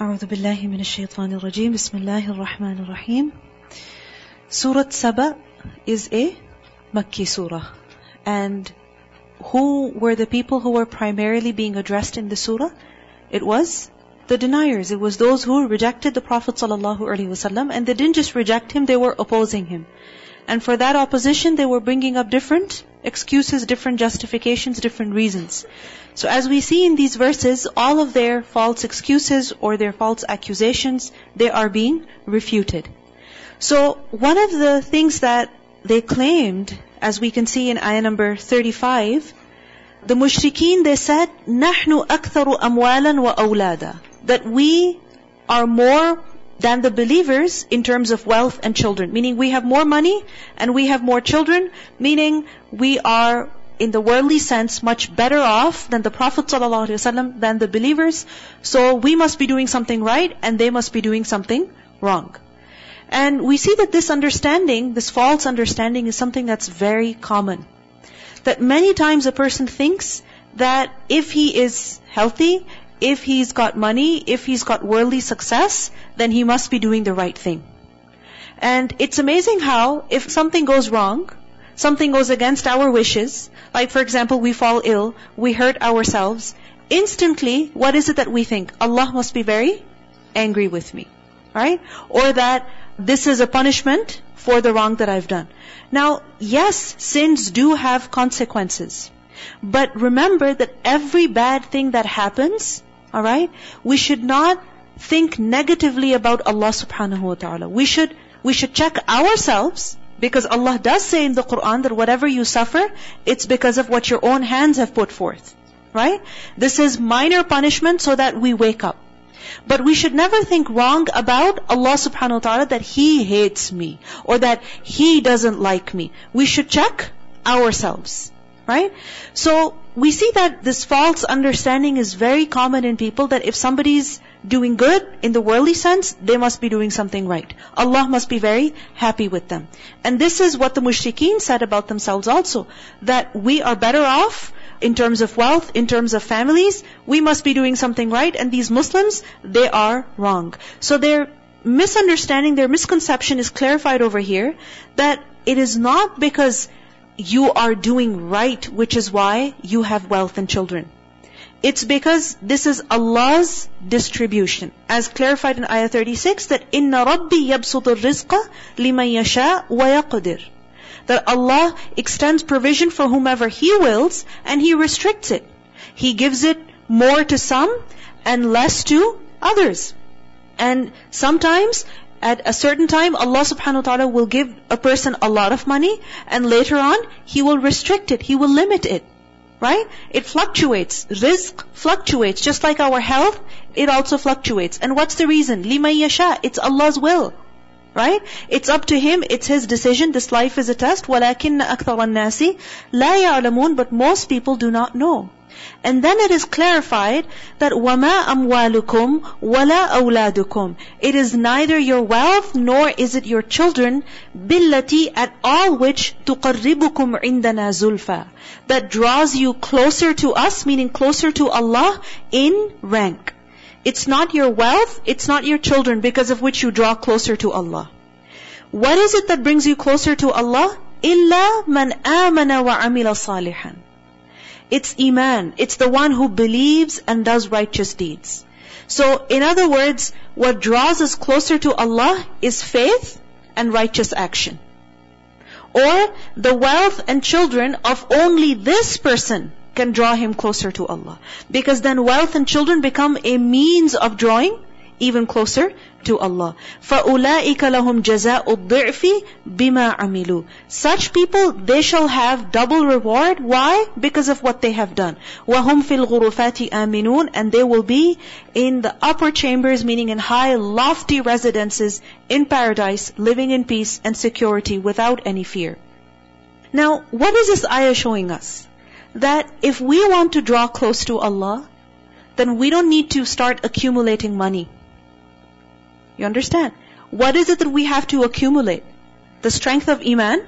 أعوذ بالله من الشيطان الرجيم بسم الله الرحمن الرحيم Surah Saba is a Makki surah. And who were the people who were primarily being addressed in the surah? It was the deniers. It was those who rejected the Prophet ﷺ and they didn't just reject him, they were opposing him. And for that opposition, they were bringing up different excuses, different justifications, different reasons. So as we see in these verses, all of their false excuses or their false accusations, they are being refuted. So one of the things that they claimed, as we can see in ayah number 35, the mushrikeen, they said, نَحْنُ أَكْثَرُ أَمْوَالًا وَأَوْلَادًا That we are more than the believers in terms of wealth and children. Meaning we have more money and we have more children, meaning we are in the worldly sense much better off than the Prophet ﷺ, than the believers. So we must be doing something right and they must be doing something wrong. And we see that this understanding, this false understanding is something that's very common. That many times a person thinks that if he is healthy, if he's got money, if he's got worldly success, then he must be doing the right thing. And it's amazing how, if something goes wrong, something goes against our wishes, like for example, we fall ill, we hurt ourselves, instantly, what is it that we think? Allah must be very angry with me. Right? Or that this is a punishment for the wrong that I've done. Now, yes, sins do have consequences. But remember that every bad thing that happens, Alright? We should not think negatively about Allah subhanahu wa ta'ala. We should, we should check ourselves, because Allah does say in the Quran that whatever you suffer, it's because of what your own hands have put forth. Right? This is minor punishment so that we wake up. But we should never think wrong about Allah subhanahu wa ta'ala that He hates me or that He doesn't like me. We should check ourselves. Right? So, we see that this false understanding is very common in people that if somebody's doing good in the worldly sense, they must be doing something right. Allah must be very happy with them. And this is what the mushrikeen said about themselves also, that we are better off in terms of wealth, in terms of families, we must be doing something right, and these Muslims, they are wrong. So their misunderstanding, their misconception is clarified over here, that it is not because you are doing right, which is why you have wealth and children. It's because this is Allah's distribution. As clarified in Ayah 36, that Inna Rabbi yabsutur rizqa liman yasha wa yaqdir. That Allah extends provision for whomever He wills and He restricts it. He gives it more to some and less to others. And sometimes at a certain time, Allah subhanahu wa ta'ala will give a person a lot of money, and later on, He will restrict it, He will limit it. Right? It fluctuates. Rizq fluctuates. Just like our health, it also fluctuates. And what's the reason? لِمَن yasha. It's Allah's will. Right? It's up to Him, it's His decision. This life is a test. وَلَكِنَّ أَكْثَرَ النَّاسِ لَا يَعْلَمُونَ But most people do not know. And then it is clarified that وَمَا أَمْوَالُكُمْ وَلَا أَوْلَادُكُمْ It is neither your wealth nor is it your children بِالَّتِي at all which تُقَرِّبُكُمْ عِنْدَنَا زُلْفَى That draws you closer to us, meaning closer to Allah in rank. It's not your wealth, it's not your children because of which you draw closer to Allah. What is it that brings you closer to Allah? إِلَّا مَنْ آمَنَ وَعَمِلَ صَالِحًا it's Iman. It's the one who believes and does righteous deeds. So, in other words, what draws us closer to Allah is faith and righteous action. Or the wealth and children of only this person can draw him closer to Allah. Because then wealth and children become a means of drawing even closer to Allah. فَأُولَٰئِكَ لَهُمْ جَزَاءُ الضِّعْفِ بِمَا عَمِلُوا Such people, they shall have double reward. Why? Because of what they have done. وَهُمْ فِي الْغُرُفَاتِ آمِنُونَ And they will be in the upper chambers, meaning in high, lofty residences in paradise, living in peace and security without any fear. Now, what is this ayah showing us? That if we want to draw close to Allah, then we don't need to start accumulating money. You understand? What is it that we have to accumulate? The strength of Iman,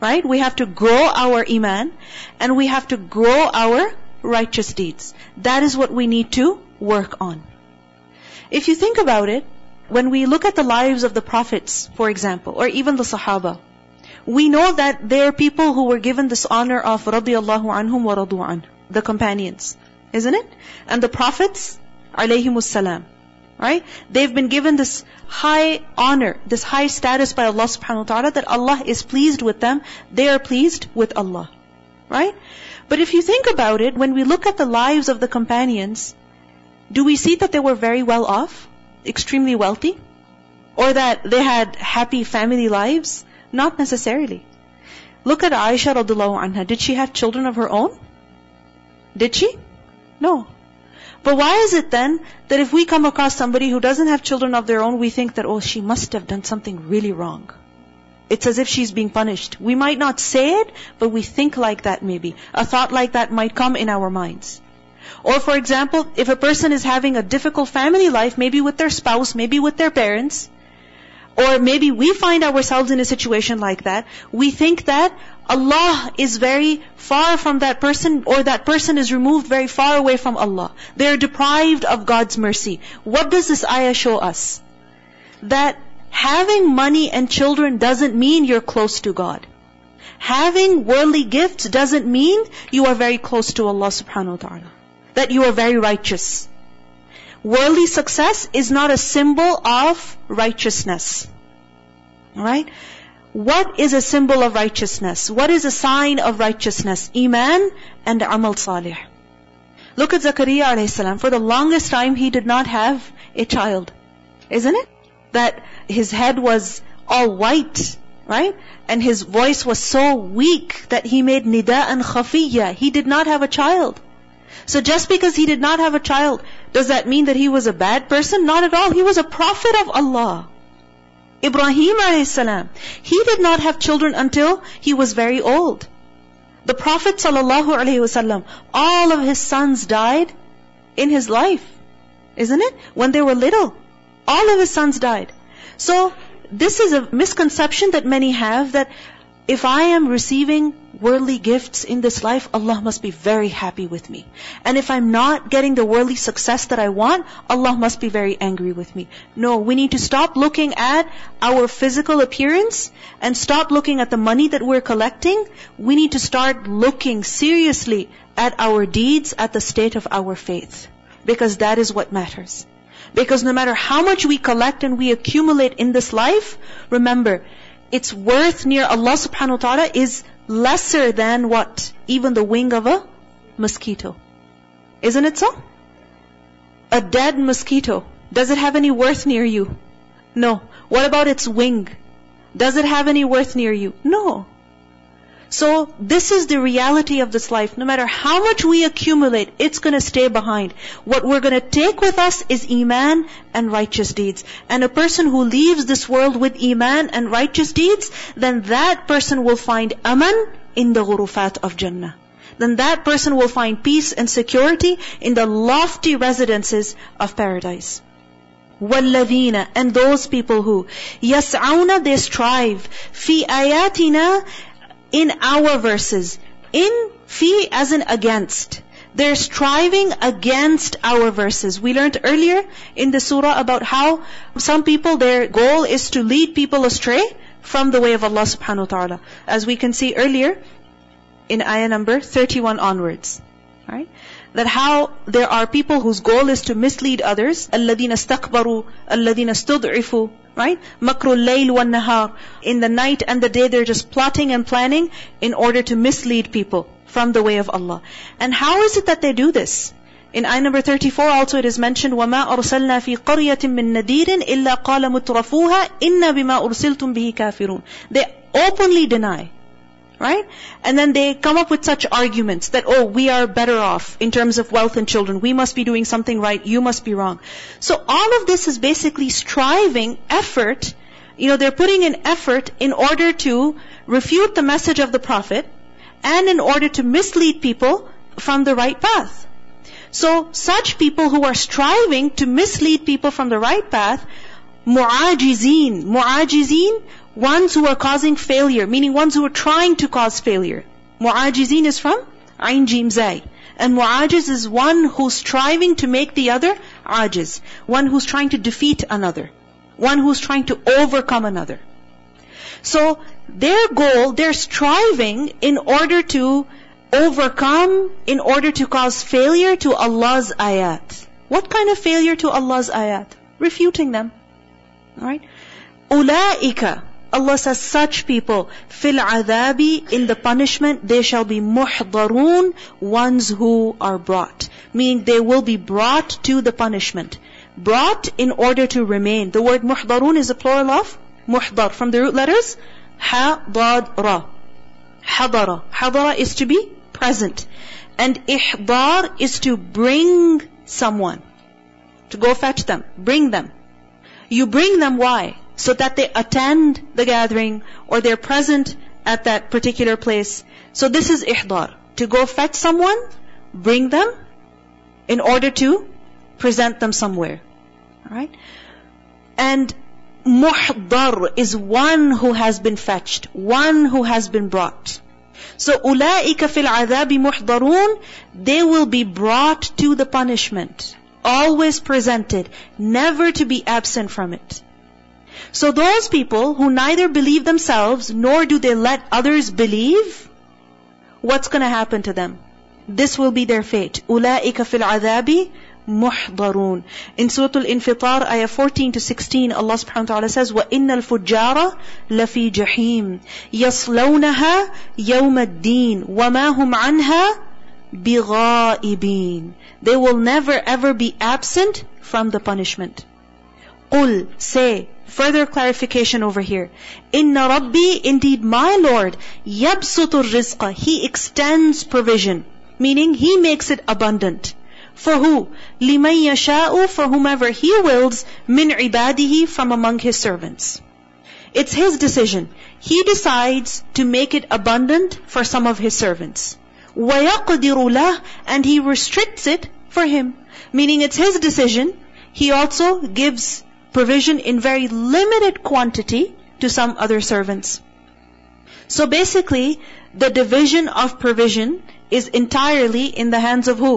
right? We have to grow our Iman and we have to grow our righteous deeds. That is what we need to work on. If you think about it, when we look at the lives of the prophets, for example, or even the Sahaba, we know that there are people who were given this honor of radiyallahu anhum wa radu the companions, isn't it? And the prophets, alayhimus salam, right? They've been given this high honor, this high status by Allah subhanahu wa ta'ala that Allah is pleased with them, they are pleased with Allah, right? But if you think about it, when we look at the lives of the companions, do we see that they were very well off? Extremely wealthy? Or that they had happy family lives? Not necessarily. Look at Aisha radiallahu anha. Did she have children of her own? Did she? No. But why is it then that if we come across somebody who doesn't have children of their own, we think that, oh, she must have done something really wrong. It's as if she's being punished. We might not say it, but we think like that maybe. A thought like that might come in our minds. Or for example, if a person is having a difficult family life, maybe with their spouse, maybe with their parents, or maybe we find ourselves in a situation like that, we think that Allah is very far from that person, or that person is removed very far away from Allah. They are deprived of God's mercy. What does this ayah show us? That having money and children doesn't mean you're close to God. Having worldly gifts doesn't mean you are very close to Allah subhanahu wa ta'ala. That you are very righteous. Worldly success is not a symbol of righteousness. Right? What is a symbol of righteousness? What is a sign of righteousness? Iman and amal salih. Look at Zakaria. For the longest time he did not have a child. Isn't it? That his head was all white, right? And his voice was so weak that he made nida and khafiyya. He did not have a child. So just because he did not have a child, does that mean that he was a bad person? Not at all. He was a prophet of Allah. Ibrahim alayhi he did not have children until he was very old. The Prophet sallallahu all of his sons died in his life. Isn't it? When they were little. All of his sons died. So, this is a misconception that many have that if I am receiving worldly gifts in this life, Allah must be very happy with me. And if I'm not getting the worldly success that I want, Allah must be very angry with me. No, we need to stop looking at our physical appearance and stop looking at the money that we're collecting. We need to start looking seriously at our deeds, at the state of our faith. Because that is what matters. Because no matter how much we collect and we accumulate in this life, remember, its worth near Allah subhanahu wa ta'ala is lesser than what? Even the wing of a mosquito. Isn't it so? A dead mosquito. Does it have any worth near you? No. What about its wing? Does it have any worth near you? No. So this is the reality of this life. No matter how much we accumulate, it's going to stay behind. What we're going to take with us is iman and righteous deeds. And a person who leaves this world with iman and righteous deeds, then that person will find aman in the ghurufat of Jannah. Then that person will find peace and security in the lofty residences of paradise. وَالَّذِينَ And those people who يَسْعَوْنَ They strive فِي آيَاتِنَا in our verses. In fi as in against. They're striving against our verses. We learned earlier in the surah about how some people, their goal is to lead people astray from the way of Allah subhanahu wa ta'ala. As we can see earlier in ayah number 31 onwards. Right? That how there are people whose goal is to mislead others. الَّذِينَ اسْتَكْبَرُوا الَّذِينَ اسْتُضْعِفُوا Right? Makrul layl wa nahar. In the night and the day they're just plotting and planning in order to mislead people from the way of Allah. And how is it that they do this? In ayah number 34 also it is mentioned, وَمَا أَرْسَلْنَا فِي قَرْيَةٍ مِّن نَذِيرٍ إِلَّا قَالَ مُتْرَفُوهَا إِنَّا بِمَا أُرْسِلْتُم بِهِ كَافِرُونَ They openly deny. Right? And then they come up with such arguments that, oh, we are better off in terms of wealth and children. We must be doing something right. You must be wrong. So all of this is basically striving, effort. You know, they're putting in effort in order to refute the message of the Prophet and in order to mislead people from the right path. So such people who are striving to mislead people from the right path, mu'ajizeen. Mu'ajizeen Ones who are causing failure, meaning ones who are trying to cause failure. Mu'ajizin is from Ain Jim Zay. And mu'ajiz is one who's striving to make the other ajiz. One who's trying to defeat another. One who's trying to overcome another. So their goal, they're striving in order to overcome, in order to cause failure to Allah's ayat. What kind of failure to Allah's ayat? Refuting them. Alright? Ulaika. Allah says such people, fil adabi, in the punishment, they shall be muhdarun, ones who are brought. Meaning they will be brought to the punishment. Brought in order to remain. The word muhdarun is a plural of muhdar, from the root letters, ha, dad, ra. Hadara. Hadara is to be present. And ihdar is to bring someone. To go fetch them. Bring them. You bring them why? So that they attend the gathering or they're present at that particular place. So this is ihdar. To go fetch someone, bring them in order to present them somewhere. Alright? And muhdar is one who has been fetched, one who has been brought. So ulaika fil adabi muhdarun, they will be brought to the punishment, always presented, never to be absent from it. So those people who neither believe themselves nor do they let others believe, what's going to happen to them? This will be their fate. أُولَٰئِكَ فِي الْعَذَابِ muhdarun. In Surah Al-Infitar, ayah 14 to 16, Allah subhanahu wa ta'ala says, وَإِنَّ الْفُجَّارَ لَفِي جَحِيمٍ يَصْلَوْنَهَا يَوْمَ الدِّينِ وَمَا هُمْ عَنْهَا بِغَائِبِينَ They will never ever be absent from the punishment. قُل Say, further clarification over here. Inna Rabbi, indeed my Lord, yabsutur rizqa, He extends provision. Meaning, He makes it abundant. For who? لِمَن يَشَاءُ For whomever He wills, min ibadihi from among His servants. It's His decision. He decides to make it abundant for some of His servants. وَيَقْدِرُ لَهُ And He restricts it for Him. Meaning it's His decision. He also gives provision in very limited quantity to some other servants. So basically, the division of provision is entirely in the hands of who?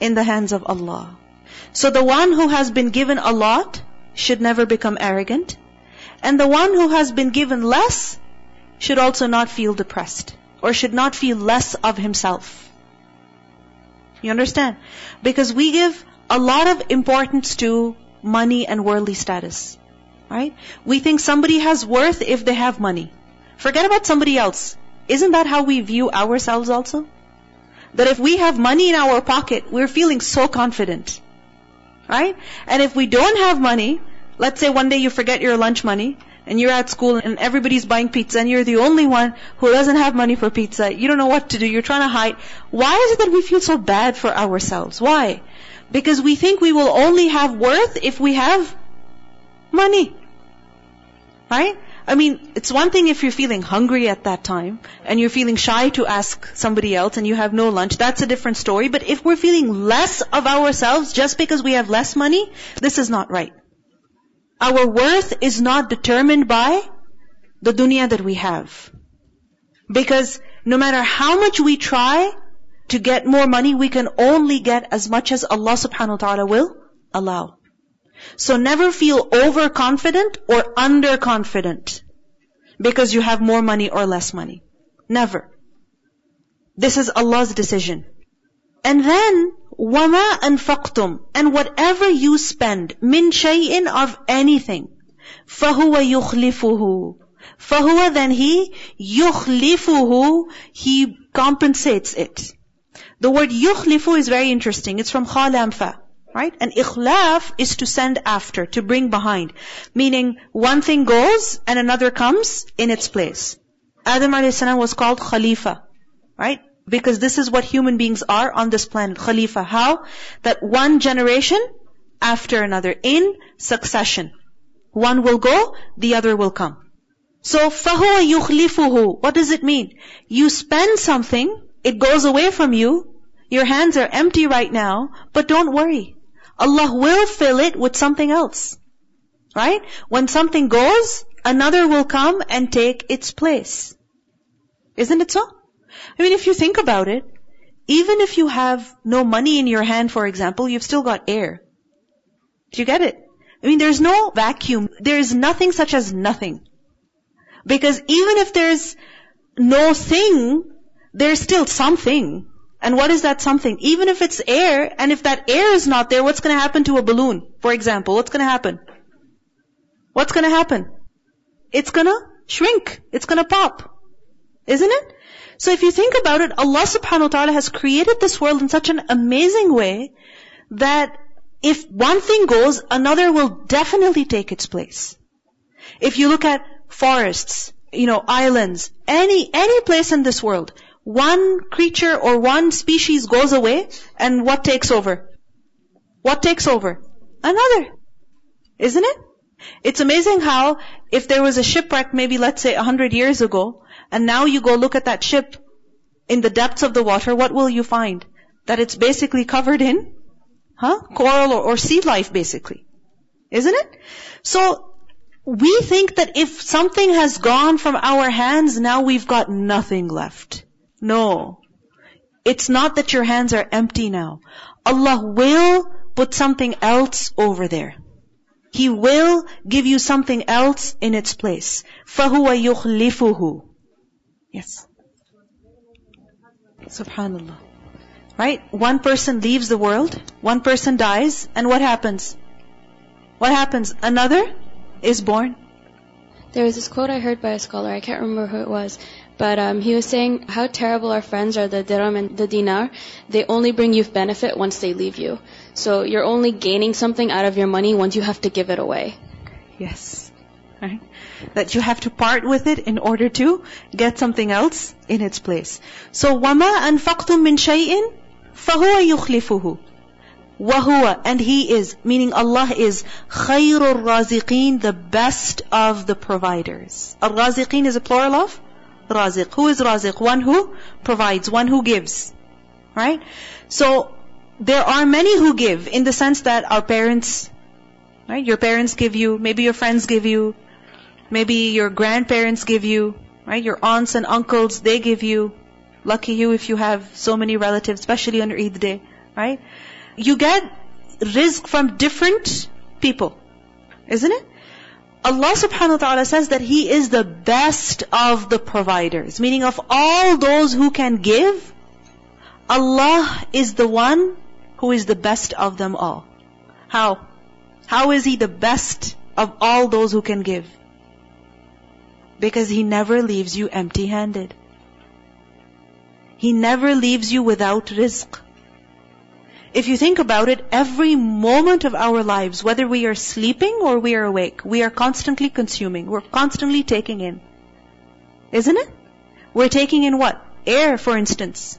in the hands of Allah. So the one who has been given a lot should never become arrogant. And the one who has been given less should also not feel depressed or should not feel less of himself. You understand? Because we give a lot of importance to money and worldly status. Right? We think somebody has worth if they have money. Forget about somebody else. Isn't that how we view ourselves also? that if we have money in our pocket, we're feeling so confident. Right? And if we don't have money, let's say one day you forget your lunch money, and you're at school and everybody's buying pizza and you're the only one who doesn't have money for pizza. You don't know what to do. You're trying to hide. Why is it that we feel so bad for ourselves? Why? Because we think we will only have worth if we have money. Right? I mean, it's one thing if you're feeling hungry at that time and you're feeling shy to ask somebody else and you have no lunch, that's a different story. But if we're feeling less of ourselves just because we have less money, this is not right. Our worth is not determined by the dunya that we have. Because no matter how much we try to get more money, we can only get as much as Allah subhanahu wa ta'ala will allow. So never feel overconfident or underconfident because you have more money or less money. Never. This is Allah's decision. And then, وَمَا أَنفَقْتُمْ And whatever you spend, min shay'in of anything, فَهُوَ يُخْلِفُهُ فَهُوَ then he, يُخْلِفُهُ He compensates it. The word يُخْلِفُ is very interesting. It's from خَالَمْفَ. Right? And ikhlaf is to send after, to bring behind. Meaning, one thing goes and another comes in its place. Adam a.s. was called Khalifa. Right? Because this is what human beings are on this planet. Khalifa. How? That one generation after another, in succession. One will go, the other will come. So, فَهُوَ يُخْلِفُهُ What does it mean? You spend something, it goes away from you, your hands are empty right now, but don't worry. Allah will fill it with something else. Right? When something goes, another will come and take its place. Isn't it so? I mean, if you think about it, even if you have no money in your hand, for example, you've still got air. Do you get it? I mean, there's no vacuum. There is nothing such as nothing. Because even if there's no thing, there's still something. And what is that something? Even if it's air, and if that air is not there, what's going to happen to a balloon? For example, what's going to happen? What's going to happen? It's going to shrink. It's going to pop. Isn't it? So if you think about it, Allah subhanahu wa ta'ala has created this world in such an amazing way that if one thing goes, another will definitely take its place. If you look at forests, you know, islands, any, any place in this world, one creature or one species goes away, and what takes over? What takes over? Another. Isn't it? It's amazing how, if there was a shipwreck maybe let's say a hundred years ago, and now you go look at that ship in the depths of the water, what will you find? That it's basically covered in, huh? Coral or, or sea life basically. Isn't it? So, we think that if something has gone from our hands, now we've got nothing left. No. It's not that your hands are empty now. Allah will put something else over there. He will give you something else in its place. فَهُوَ يُخْلِفُهُ Yes. Subhanallah. Right? One person leaves the world, one person dies, and what happens? What happens? Another is born. There was this quote I heard by a scholar, I can't remember who it was, but um, he was saying how terrible our friends are, the dirham and the dinar. They only bring you benefit once they leave you. So you're only gaining something out of your money once you have to give it away. Yes. Right? That you have to part with it in order to get something else in its place. So وَمَا أَنفَقْتُم مِّن شَيْءٍ فَهُوَ يُخْلِفُهُ وَهُوَ And He is, meaning Allah is خَيْرُ الرَّازِقِينَ The best of the providers. Al-Raziqeen is a plural of Raziq. Who is Raziq? One who provides, one who gives. Right? So, there are many who give in the sense that our parents, right? Your parents give you, maybe your friends give you, maybe your grandparents give you, right? Your aunts and uncles, they give you. Lucky you if you have so many relatives, especially on Eid day, right? You get rizq from different people. Isn't it? Allah subhanahu wa ta'ala says that He is the best of the providers. Meaning of all those who can give, Allah is the one who is the best of them all. How? How is He the best of all those who can give? Because He never leaves you empty handed. He never leaves you without rizq. If you think about it, every moment of our lives, whether we are sleeping or we are awake, we are constantly consuming. We're constantly taking in. Isn't it? We're taking in what? Air, for instance.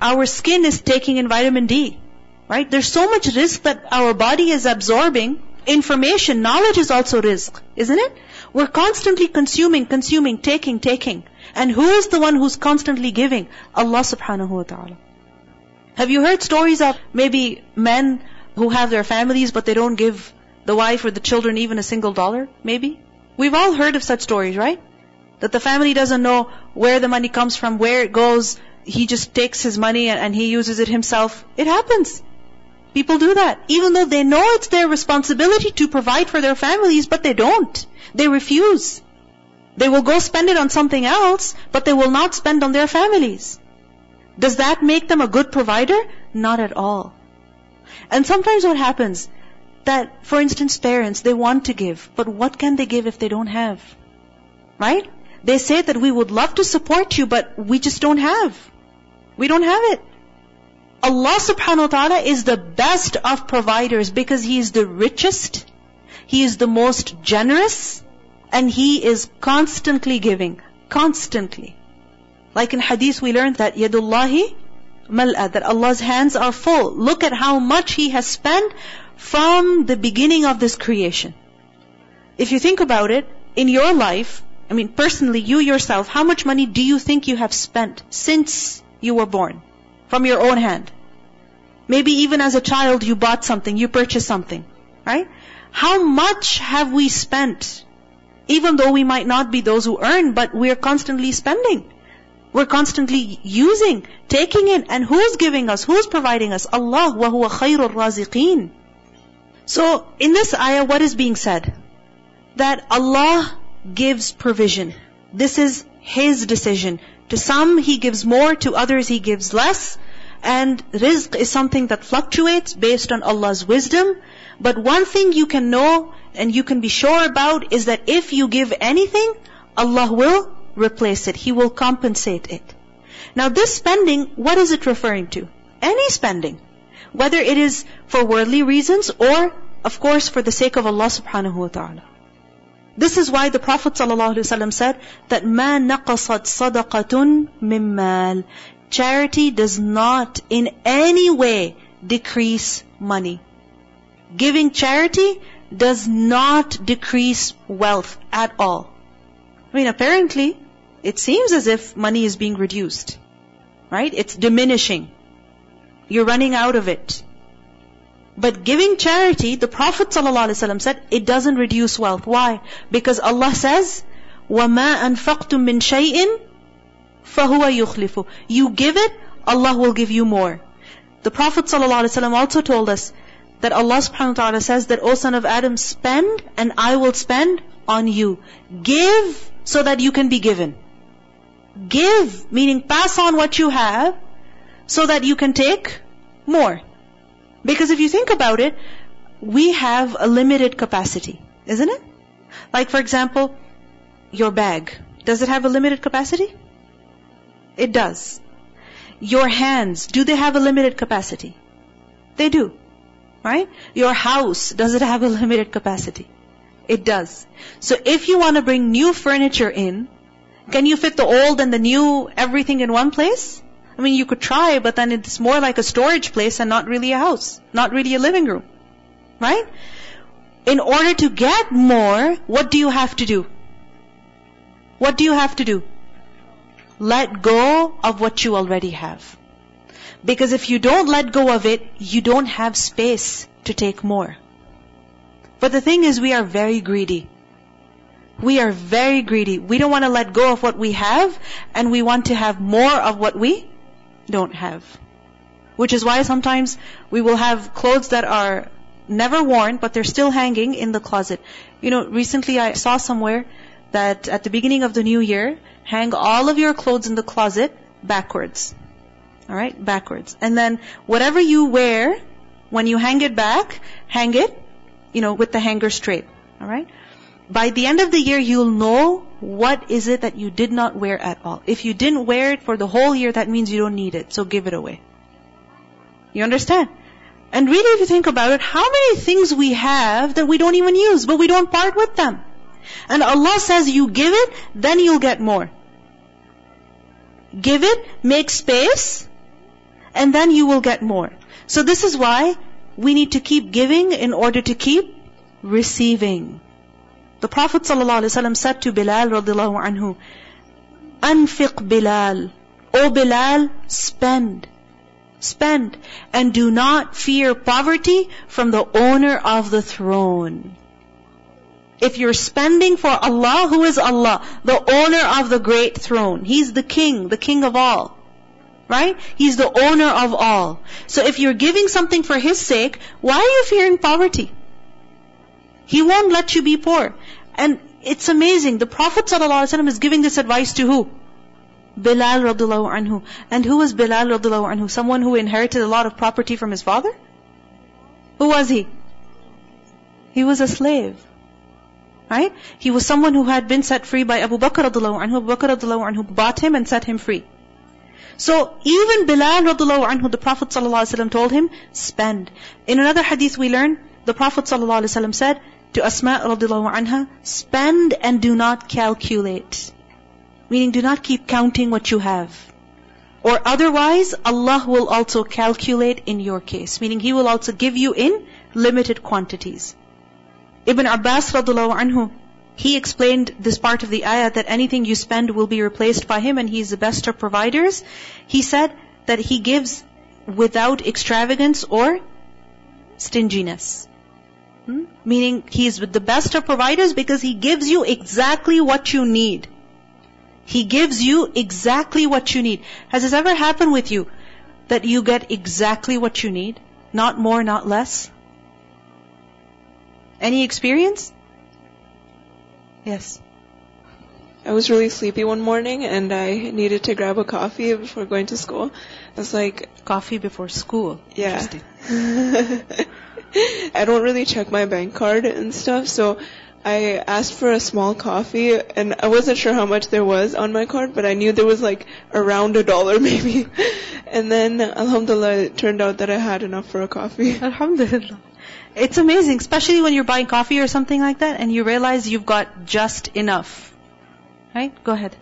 Our skin is taking in vitamin D. Right? There's so much rizq that our body is absorbing. Information, knowledge is also rizq, Isn't it? We're constantly consuming, consuming, taking, taking. And who is the one who's constantly giving? Allah subhanahu wa ta'ala. Have you heard stories of maybe men who have their families but they don't give the wife or the children even a single dollar? Maybe? We've all heard of such stories, right? That the family doesn't know where the money comes from, where it goes. He just takes his money and, he uses it himself. It happens. People do that. Even though they know it's their responsibility to provide for their families, but they don't. They refuse. They will go spend it on something else, but they will not spend on their families. Does that make them a good provider? Not at all. And sometimes what happens, that, for instance, parents, they want to give, but what can they give if they don't have? Right? They say that we would love to support you, but we just don't have. We don't have it. Allah subhanahu wa ta'ala is the best of providers because He is the richest, He is the most generous, and He is constantly giving. Constantly. Like in hadith we learned that yadullahi mal'a, that Allah's hands are full. Look at how much He has spent from the beginning of this creation. If you think about it, in your life, I mean personally, you yourself, how much money do you think you have spent since you were born? From your own hand. Maybe even as a child you bought something, you purchased something. Right? How much have we spent? Even though we might not be those who earn, but we're constantly spending. We're constantly using, taking in, and who's giving us? Who's providing us? Allah, wa huwa raziqeen. So, in this ayah, what is being said? That Allah gives provision. This is His decision. To some, He gives more, to others, He gives less. And rizq is something that fluctuates based on Allah's wisdom. But one thing you can know and you can be sure about is that if you give anything, Allah will replace it. He will compensate it. Now this spending, what is it referring to? Any spending. Whether it is for worldly reasons or, of course, for the sake of Allah subhanahu wa ta'ala. This is why the Prophet ﷺ said that ma naqasat sadaqatun mimmal. Charity does not in any way decrease money. Giving charity does not decrease wealth at all. I mean, apparently, it seems as if money is being reduced. Right? It's diminishing. You're running out of it. But giving charity, the Prophet ﷺ said, it doesn't reduce wealth. Why? Because Allah says, وَمَا أَنفَقْتُم مِّن شَيْءٍ فَهُوَ يُخْلِفُ You give it, Allah will give you more. The Prophet ﷺ also told us that Allah subhanahu wa ta'ala says that, O son of Adam, spend and I will spend on you. Give so that you can be given. Give, meaning pass on what you have so that you can take more. Because if you think about it, we have a limited capacity, isn't it? Like for example, your bag. Does it have a limited capacity? It does. Your hands, do they have a limited capacity? They do. Right? Your house, does it have a limited capacity? It does. So if you want to bring new furniture in, can you fit the old and the new, everything in one place? I mean, you could try, but then it's more like a storage place and not really a house. Not really a living room. Right? In order to get more, what do you have to do? What do you have to do? Let go of what you already have. Because if you don't let go of it, you don't have space to take more. But the thing is, we are very greedy. We are very greedy. We don't want to let go of what we have, and we want to have more of what we don't have. Which is why sometimes we will have clothes that are never worn, but they're still hanging in the closet. You know, recently I saw somewhere that at the beginning of the new year, hang all of your clothes in the closet backwards. Alright? Backwards. And then whatever you wear, when you hang it back, hang it, you know, with the hanger straight. Alright? By the end of the year, you'll know what is it that you did not wear at all. If you didn't wear it for the whole year, that means you don't need it. So give it away. You understand? And really, if you think about it, how many things we have that we don't even use, but we don't part with them? And Allah says, you give it, then you'll get more. Give it, make space, and then you will get more. So this is why we need to keep giving in order to keep receiving. The Prophet ﷺ said to Bilal radiallahu anhu, Anfiq Bilal. O Bilal, spend. Spend. And do not fear poverty from the owner of the throne. If you're spending for Allah, who is Allah? The owner of the great throne. He's the king, the king of all. Right? He's the owner of all. So if you're giving something for His sake, why are you fearing poverty? He won't let you be poor. And it's amazing. The Prophet ﷺ is giving this advice to who? Bilal radiallahu anhu. And who was Bilal radiallahu anhu? Someone who inherited a lot of property from his father? Who was he? He was a slave. Right? He was someone who had been set free by Abu Bakr radiallahu anhu. Abu Bakr radiallahu anhu bought him and set him free. So even Bilal radiallahu anhu, the Prophet ﷺ told him, spend. In another hadith we learn, the Prophet ﷺ said to Asma radiallahu anha, spend and do not calculate. Meaning do not keep counting what you have. Or otherwise, Allah will also calculate in your case. Meaning He will also give you in limited quantities. Ibn Abbas radiallahu anhu, he explained this part of the ayah that anything you spend will be replaced by Him and He's the best of providers. He said that He gives without extravagance or stinginess. Hmm? Meaning He is the best of providers because He gives you exactly what you need. He gives you exactly what you need. Has this ever happened with you? That you get exactly what you need? Not more, not less? Any experience? Yes. I was really sleepy one morning and I needed to grab a coffee before going to school. I was like, Coffee before school. Yeah. I don't really check my bank card and stuff, so I asked for a small coffee and I wasn't sure how much there was on my card, but I knew there was like around a dollar maybe. And then alhamdulillah it turned out that I had enough for a coffee. Alhamdulillah. It's amazing, especially when you're buying coffee or something like that and you realize you've got just enough. Right? Go ahead.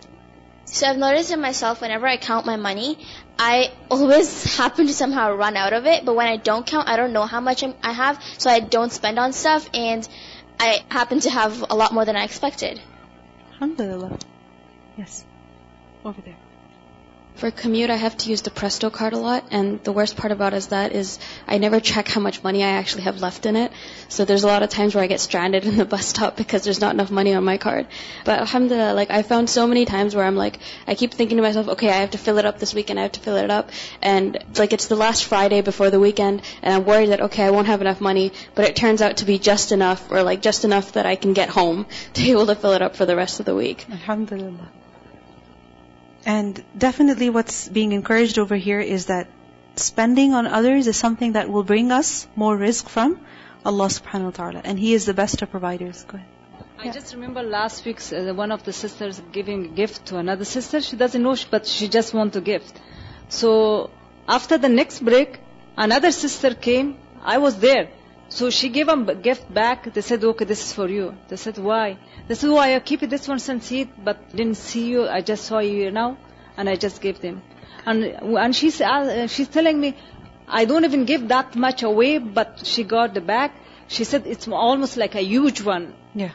So I've noticed in myself whenever I count my money, I always happen to somehow run out of it. But when I don't count, I don't know how much I'm- have, so I don't spend on stuff, and I happen to have a lot more than I expected. Alhamdulillah. Yes. Over there. For commute, I have to use the Presto card a lot, and the worst part about is that is I never check how much money I actually have left in it. So there's a lot of times where I get stranded in the bus stop because there's not enough money on my card. But alhamdulillah, like I found so many times where I'm like, I keep thinking to myself, okay, I have to fill it up this weekend, I have to fill it up, and like it's the last Friday before the weekend, and I'm worried that okay, I won't have enough money, but it turns out to be just enough, or like just enough that I can get home to be able to fill it up for the rest of the week. Alhamdulillah. And definitely what's being encouraged over here is that spending on others is something that will bring us more rizq from Allah subhanahu wa ta'ala. And He is the best of providers. Go ahead. I just remember last week uh, one of the sisters giving a gift to another sister. She doesn't know, but she just want a gift. So after the next break, another sister came. I was there. So she gave a gift back. They said, okay, this is for you. They said, why? They is why I keep this one since it, but didn't see you. I just saw you now, and I just gave them. And and she's uh, she's telling me, I don't even give that much away, but she got the back. She said it's almost like a huge one. Yeah.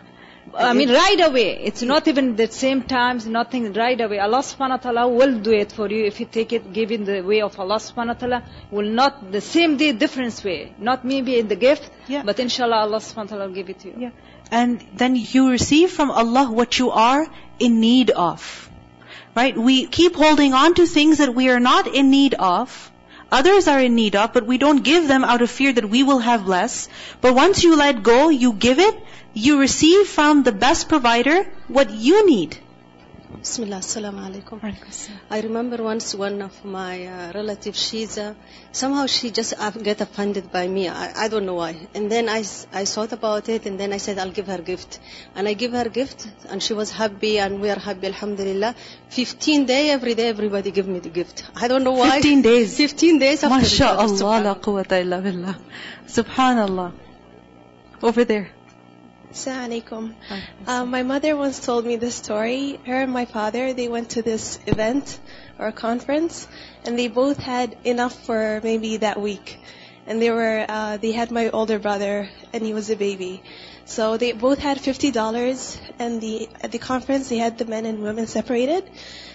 I mean, right away. It's not even the same times, nothing right away. Allah subhanahu wa ta'ala will do it for you if you take it, give in the way of Allah subhanahu wa ta'ala. Will not, the same day, different way. Not maybe in the gift, Yeah. but inshallah Allah subhanahu wa ta'ala will give it to you. Yeah. And then you receive from Allah what you are in need of. Right? We keep holding on to things that we are not in need of. Others are in need of, but we don't give them out of fear that we will have less. But once you let go, you give it, you receive from the best provider what you need. Bismillah, assalamu alaikum. I remember once one of my uh, relatives, she's uh, somehow she just uh, get offended by me. I, I don't know why. And then I, I thought about it, and then I said I'll give her gift, and I give her gift, and she was happy, and we are happy, alhamdulillah. Fifteen day, every day, everybody give me the gift. I don't know why. 15 days. Fifteen days after MashaAllah, la quwwata illa billah. Subhanallah. Over there. Assalamu alaikum. Um, my mother once told me this story. Her and my father, they went to this event or a conference, and they both had enough for maybe that week. And they were, uh, they had my older brother, and he was a baby. So they both had fifty dollars, and the at the conference they had the men and women separated.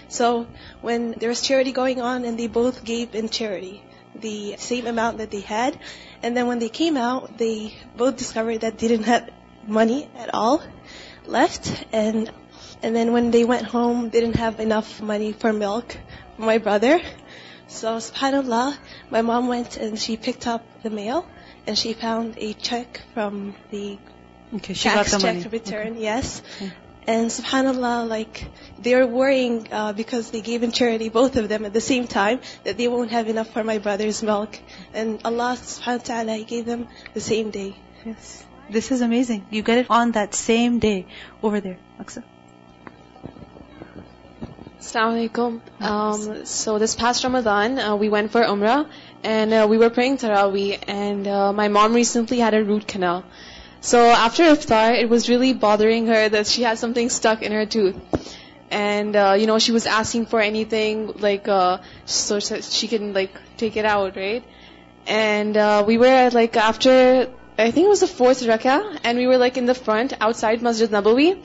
So when there was charity going on, and they both gave in charity the same amount that they had, and then when they came out, they both discovered that they didn't have money at all left, and and then when they went home, they didn't have enough money for milk for my brother. So subhanallah, my mom went and she picked up the mail, and she found a check from the Okay, she tax got the check money. return, yes. And subhanAllah, like, they're worrying uh, because they gave in charity, both of them at the same time, that they won't have enough for my brother's milk. And Allah subhanahu wa ta'ala, He gave them the same day. Yes. This is amazing. You get it on that same day. Over there. Aksa. Assalamu alaikum. Um, so this past Ramadan, uh, we went for Umrah and uh, we were praying Taraweeh and uh, my mom recently had a root canal. So after iftar, it was really bothering her that she had something stuck in her tooth. And, uh, you know, she was asking for anything, like, uh, so so she can, like, take it out, right? And, uh, we were, like, after, I think it was the fourth rakah, and we were, like, in the front, outside Masjid Nabawi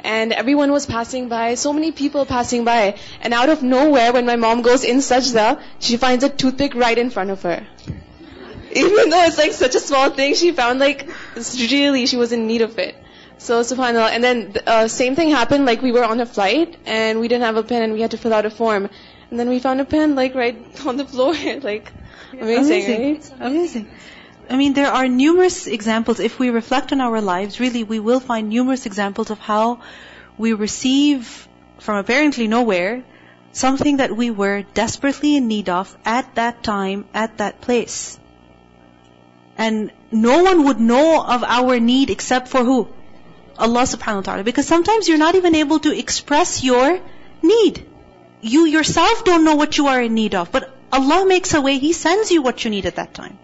and everyone was passing by, so many people passing by. And out of nowhere, when my mom goes in sajda, she finds a toothpick right in front of her. Even though it's like such a small thing, she found like, really, she was in need of it. So subhanAllah. And then, uh, same thing happened, like we were on a flight, and we didn't have a pen, and we had to fill out a form. And then we found a pen, like right on the floor, like, amazing, right? Amazing. I mean, there are numerous examples. If we reflect on our lives, really, we will find numerous examples of how we receive from apparently nowhere something that we were desperately in need of at that time, at that place. And no one would know of our need except for who? Allah subhanahu wa ta'ala. Because sometimes you're not even able to express your need. You yourself don't know what you are in need of, but Allah makes a way, He sends you what you need at that time.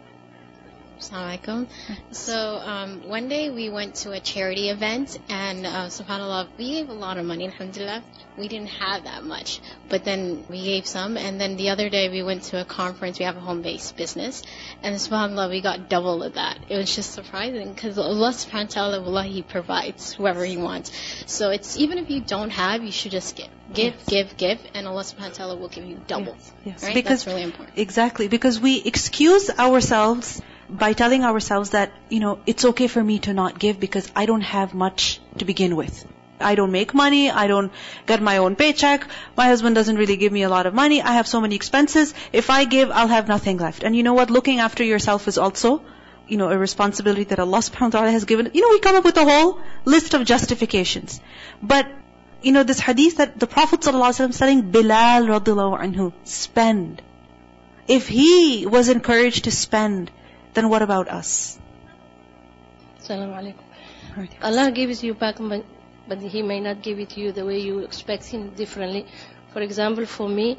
Assalamualaikum. So um, one day we went to a charity event, and uh, Subhanallah, we gave a lot of money. Alhamdulillah, we didn't have that much, but then we gave some. And then the other day we went to a conference. We have a home-based business, and Subhanallah, we got double of that. It was just surprising because Allah Subhanahu wa Taala, Allah, He provides whoever He wants. So it's even if you don't have, you should just give, give, Yes. give, give, and Allah Subhanahu wa Taala will give you double. Yes, Right? because That's really important. exactly because we excuse ourselves by telling ourselves that you know it's okay for me to not give because I don't have much to begin with. I don't make money. I don't get my own paycheck. My husband doesn't really give me a lot of money. I have so many expenses. If I give, I'll have nothing left. And you know what? Looking after yourself is also, you know, a responsibility that Allah subhanahu wa ta'ala has given. You know, we come up with a whole list of justifications. But, you know, this hadith that the Prophet ﷺ is telling Bilal radiallahu anhu, spend. If he was encouraged to spend, then what about us? Allah gives you back, but, He may not give it to you the way you expect Him differently. For example, for me,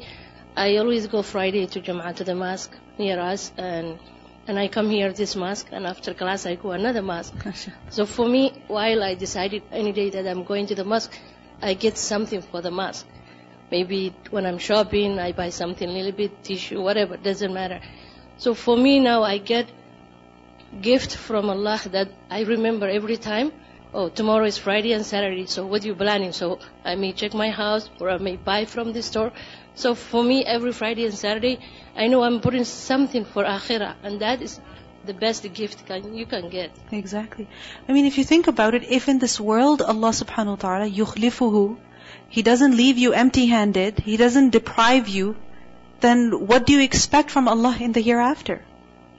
I always go Friday to Jama'ah to the mosque near us, and and I come here this mosque, and after class I go another mosque. So for me, while I decided any day that I'm going to the mosque, I get something for the mosque. Maybe when I'm shopping, I buy something a little bit, tissue, whatever, doesn't matter. So for me now, I get gift from Allah that I remember every time. Oh, tomorrow is Friday and Saturday, so what are you planning? So I may check my house or I may buy from the store. So for me, every Friday and Saturday, I know I'm putting something for Akhirah, and that is the best gift can, you can get. Exactly. I mean, if you think about it, if in this world Allah subhanahu wa ta'ala yukhlifuhu, He doesn't leave you empty-handed, He doesn't deprive you, then what do you expect from Allah in the hereafter?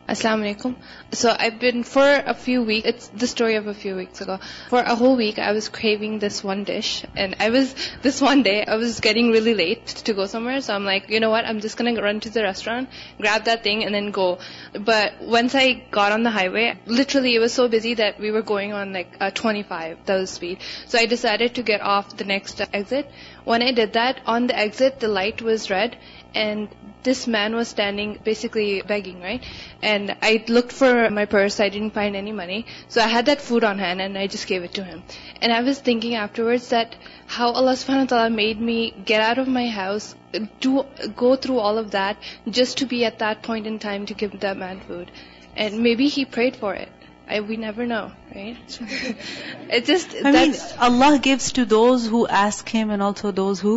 Assalamu alaikum. So I've been for a few weeks, it's the story of a few weeks ago. For a whole week I was craving this one dish and I was, this one day I was getting really late to go somewhere so I'm like, you know what, I'm just gonna run to the restaurant, grab that thing and then go. But once I got on the highway, literally it was so busy that we were going on like uh, 25, that was speed. So I decided to get off the next exit. When I did that, on the exit the light was red and this man was standing basically begging, right? And I looked for my purse, I didn't find any money. So I had that food on hand and I just gave it to him. And I was thinking afterwards that how Allah subhanahu wa ta'ala made me get out of my house, do go through all of that just to be at that point in time to give that man food. And maybe he prayed for it. I, we never know, right? it just I mean, Allah gives to those who ask Him and also those who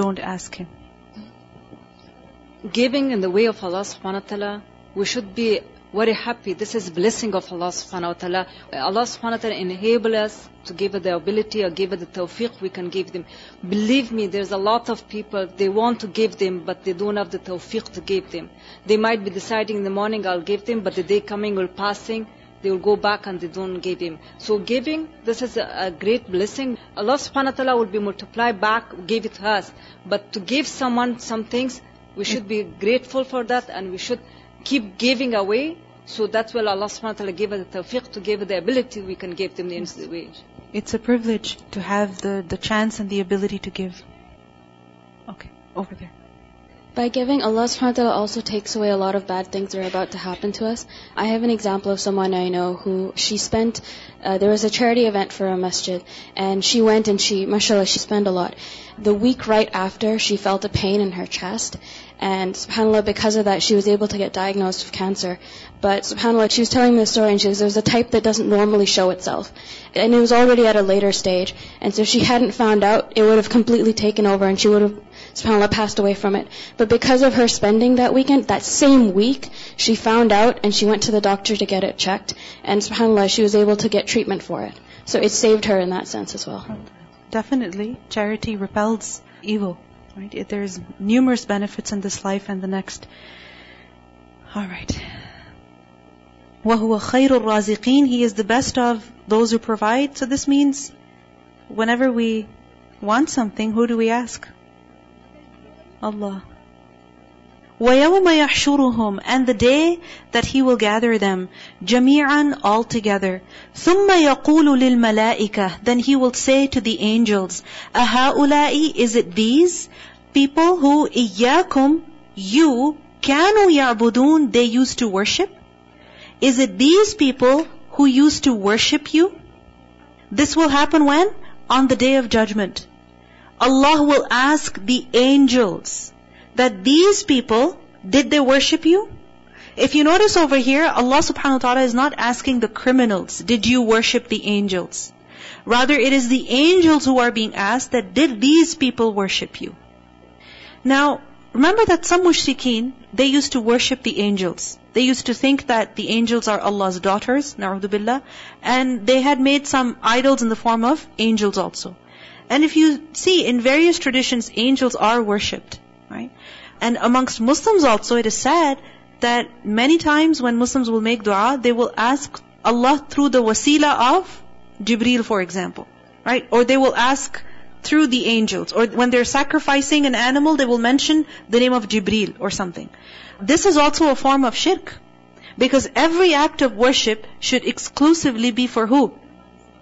don't ask Him. Giving in the way of Allah subhanahu wa ta'ala, we should be very happy. This is blessing of Allah subhanahu wa ta'ala. Allah subhanahu wa ta'ala enable us to give the ability or give the tawfiq we can give them. Believe me, there's a lot of people, they want to give them, but they don't have the tawfiq to give them. They might be deciding in the morning, I'll give them, but the day coming or passing, they will go back and they don't give him. So giving, this is a, a great blessing. Allah subhanahu wa ta'ala will be multiplied back, give it to us. But to give someone some things, we should be grateful for that and we should keep giving away. So that's why Allah subhanahu wa ta'ala gave us the tawfiq to give us the ability we can give them the instant wage. It's a privilege to have the, the chance and the ability to give. Okay, over there. By giving, Allah subhanahu wa ta'ala also takes away a lot of bad things that are about to happen to us. I have an example of someone I know who she spent, uh, there was a charity event for a masjid, and she went and she, mashallah, she spent a lot. The week right after, she felt a pain in her chest, and subhanAllah, because of that, she was able to get diagnosed with cancer. But subhanAllah, she was telling me the story, and she was, there was a type that doesn't normally show itself. And it was already at a later stage. And so if she hadn't found out, it would have completely taken over, and she would have subhanAllah passed away from it. But because of her spending that weekend, that same week, she found out and she went to the doctor to get it checked. And subhanAllah, she was able to get treatment for it. So it saved her in that sense as well. Definitely, charity repels evil. Right? It- There's numerous benefits in this life and the next. All right. وَهُوَ خَيْرُ الرَّازِقِينَ He is the best of those who provide. So this means whenever we want something, who do we ask? Allah. وَيَوْمَ يَحْشُرُهُمْ And the day that He will gather them, جَمِيعًا all together. ثُمَّ يَقُولُ لِلْمَلَائِكَةِ Then He will say to the angels, أَهَؤُلَاءِ Is it these people who إِيَّاكُمْ You كَانُوا يَعْبُدُونَ They used to worship? Is it these people who used to worship you? This will happen when? On the day of judgment. Allah will ask the angels, that these people, did they worship you? If you notice over here, Allah subhanahu wa ta'ala is not asking the criminals, did you worship the angels? Rather, it is the angels who are being asked that did these people worship you? Now, remember that some mushrikeen, they used to worship the angels. They used to think that the angels are Allah's daughters, na'udhu billah, and they had made some idols in the form of angels also. And if you see, in various traditions, angels are worshipped, right? And amongst Muslims also, it is said that many times when Muslims will make dua, they will ask Allah through the wasila of Jibreel, for example, right? Or they will ask through the angels. Or when they're sacrificing an animal, they will mention the name of Jibreel or something. This is also a form of shirk. Because every act of worship should exclusively be for who?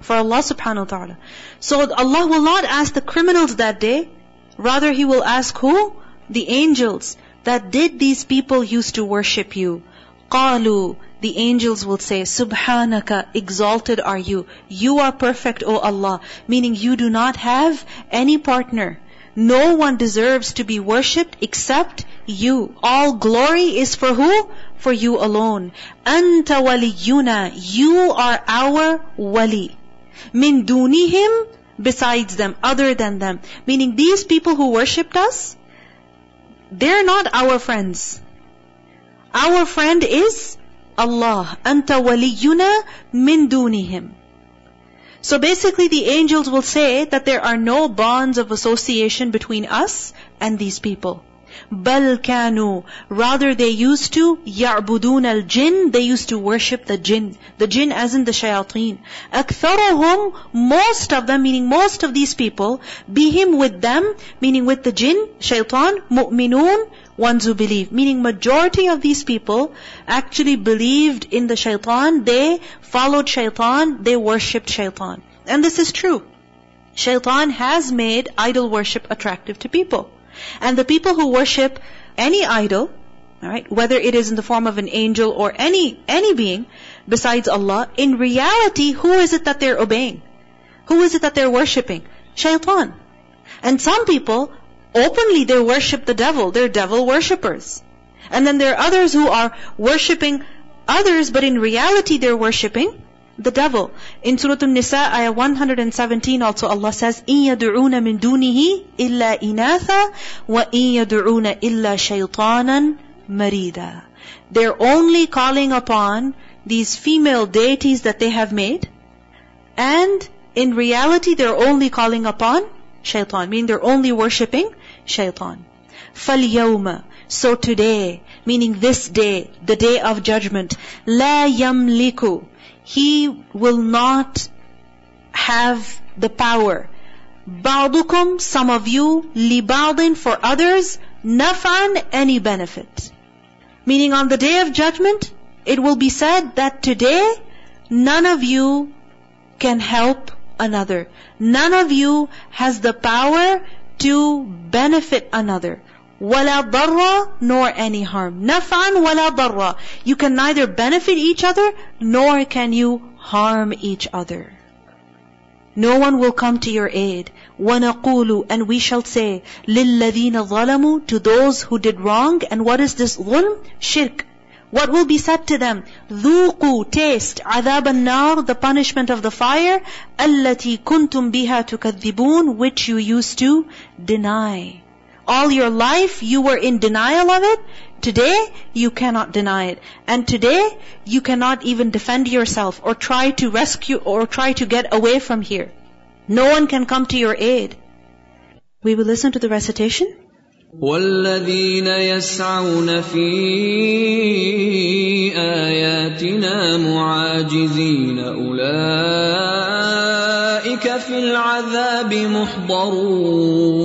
For Allah subhanahu wa ta'ala. So Allah will not ask the criminals that day, rather He will ask who? The angels. That did these people used to worship you? قالوا the angels will say, Subhanaka, exalted are you. You are perfect, O Allah. Meaning you do not have any partner. No one deserves to be worshipped except you. All glory is for who? For you alone. Anta waliyuna. You are our wali. Min dunihim, besides them, other than them. Meaning these people who worshipped us, they're not our friends. Our friend is Allah. Anta waliyuna min dunihim. So basically the angels will say that there are no bonds of association between us and these people. بل كانوا rather they used to يعبدون الجن they used to worship the jinn the jinn as in the shayateen أكثرهم most of them meaning most of these people بهم with them meaning with the jinn shaitan مؤمنون ones who believe meaning majority of these people actually believed in the shaitan they followed shaitan they worshipped shaitan and this is true shaitan has made idol worship attractive to people and the people who worship any idol, alright, whether it is in the form of an angel or any, any being besides Allah, in reality, who is it that they're obeying? Who is it that they're worshipping? Shaitan. And some people, openly they worship the devil. They're devil worshippers. And then there are others who are worshipping others, but in reality they're worshipping the devil. In Surah An-Nisa, ayah 117 also Allah says, إِن يَدْعُونَ مِن دُونِهِ إِلَّا إِنَاثًا وَإِن يَدْعُونَ إِلَّا شَيْطَانًا مَرِيدًا They're only calling upon these female deities that they have made. And in reality, they're only calling upon shaitan. Meaning they're only worshipping shaitan. فَالْيَوْمَ So today, meaning this day, the day of judgment, لَا يَمْلِكُ he will not have the power. بعضكم, some of you, لبعض for others, نفعا any benefit. Meaning on the day of judgment, it will be said that today, none of you can help another. None of you has the power to benefit another. ولا ضر nor any harm. نفعا ولا ضر. You can neither benefit each other nor can you harm each other. No one will come to your aid. وَنَقُولُ And we shall say, لِلَّذِينَ ظَلَمُوا To those who did wrong. And what is this ظلم? Shirk. What will be said to them? ذُوقُوا Taste عَذَابَ النَّارِ The punishment of the fire. الَّتِي كُنْتُمْ بِهَا تُكَذِّبُونَ Which you used to deny. All your life you were in denial of it. Today you cannot deny it. And today you cannot even defend yourself or try to rescue or try to get away from here. No one can come to your aid. We will listen to the recitation. والذين يسعون في اياتنا معاجزين اولئك في العذاب محضرون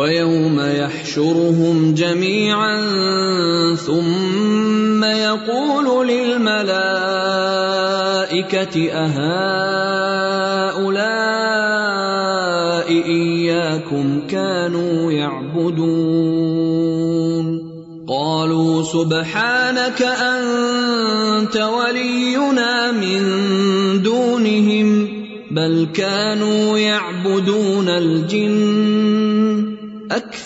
ويوم يحشرهم جميعا ثم يقول للملائكة أهؤلاء إياكم كانوا يعبدون؟ قالوا سبحانك أنت ولينا من دونهم بل كانوا يعبدون الجن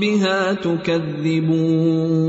بها تكذبون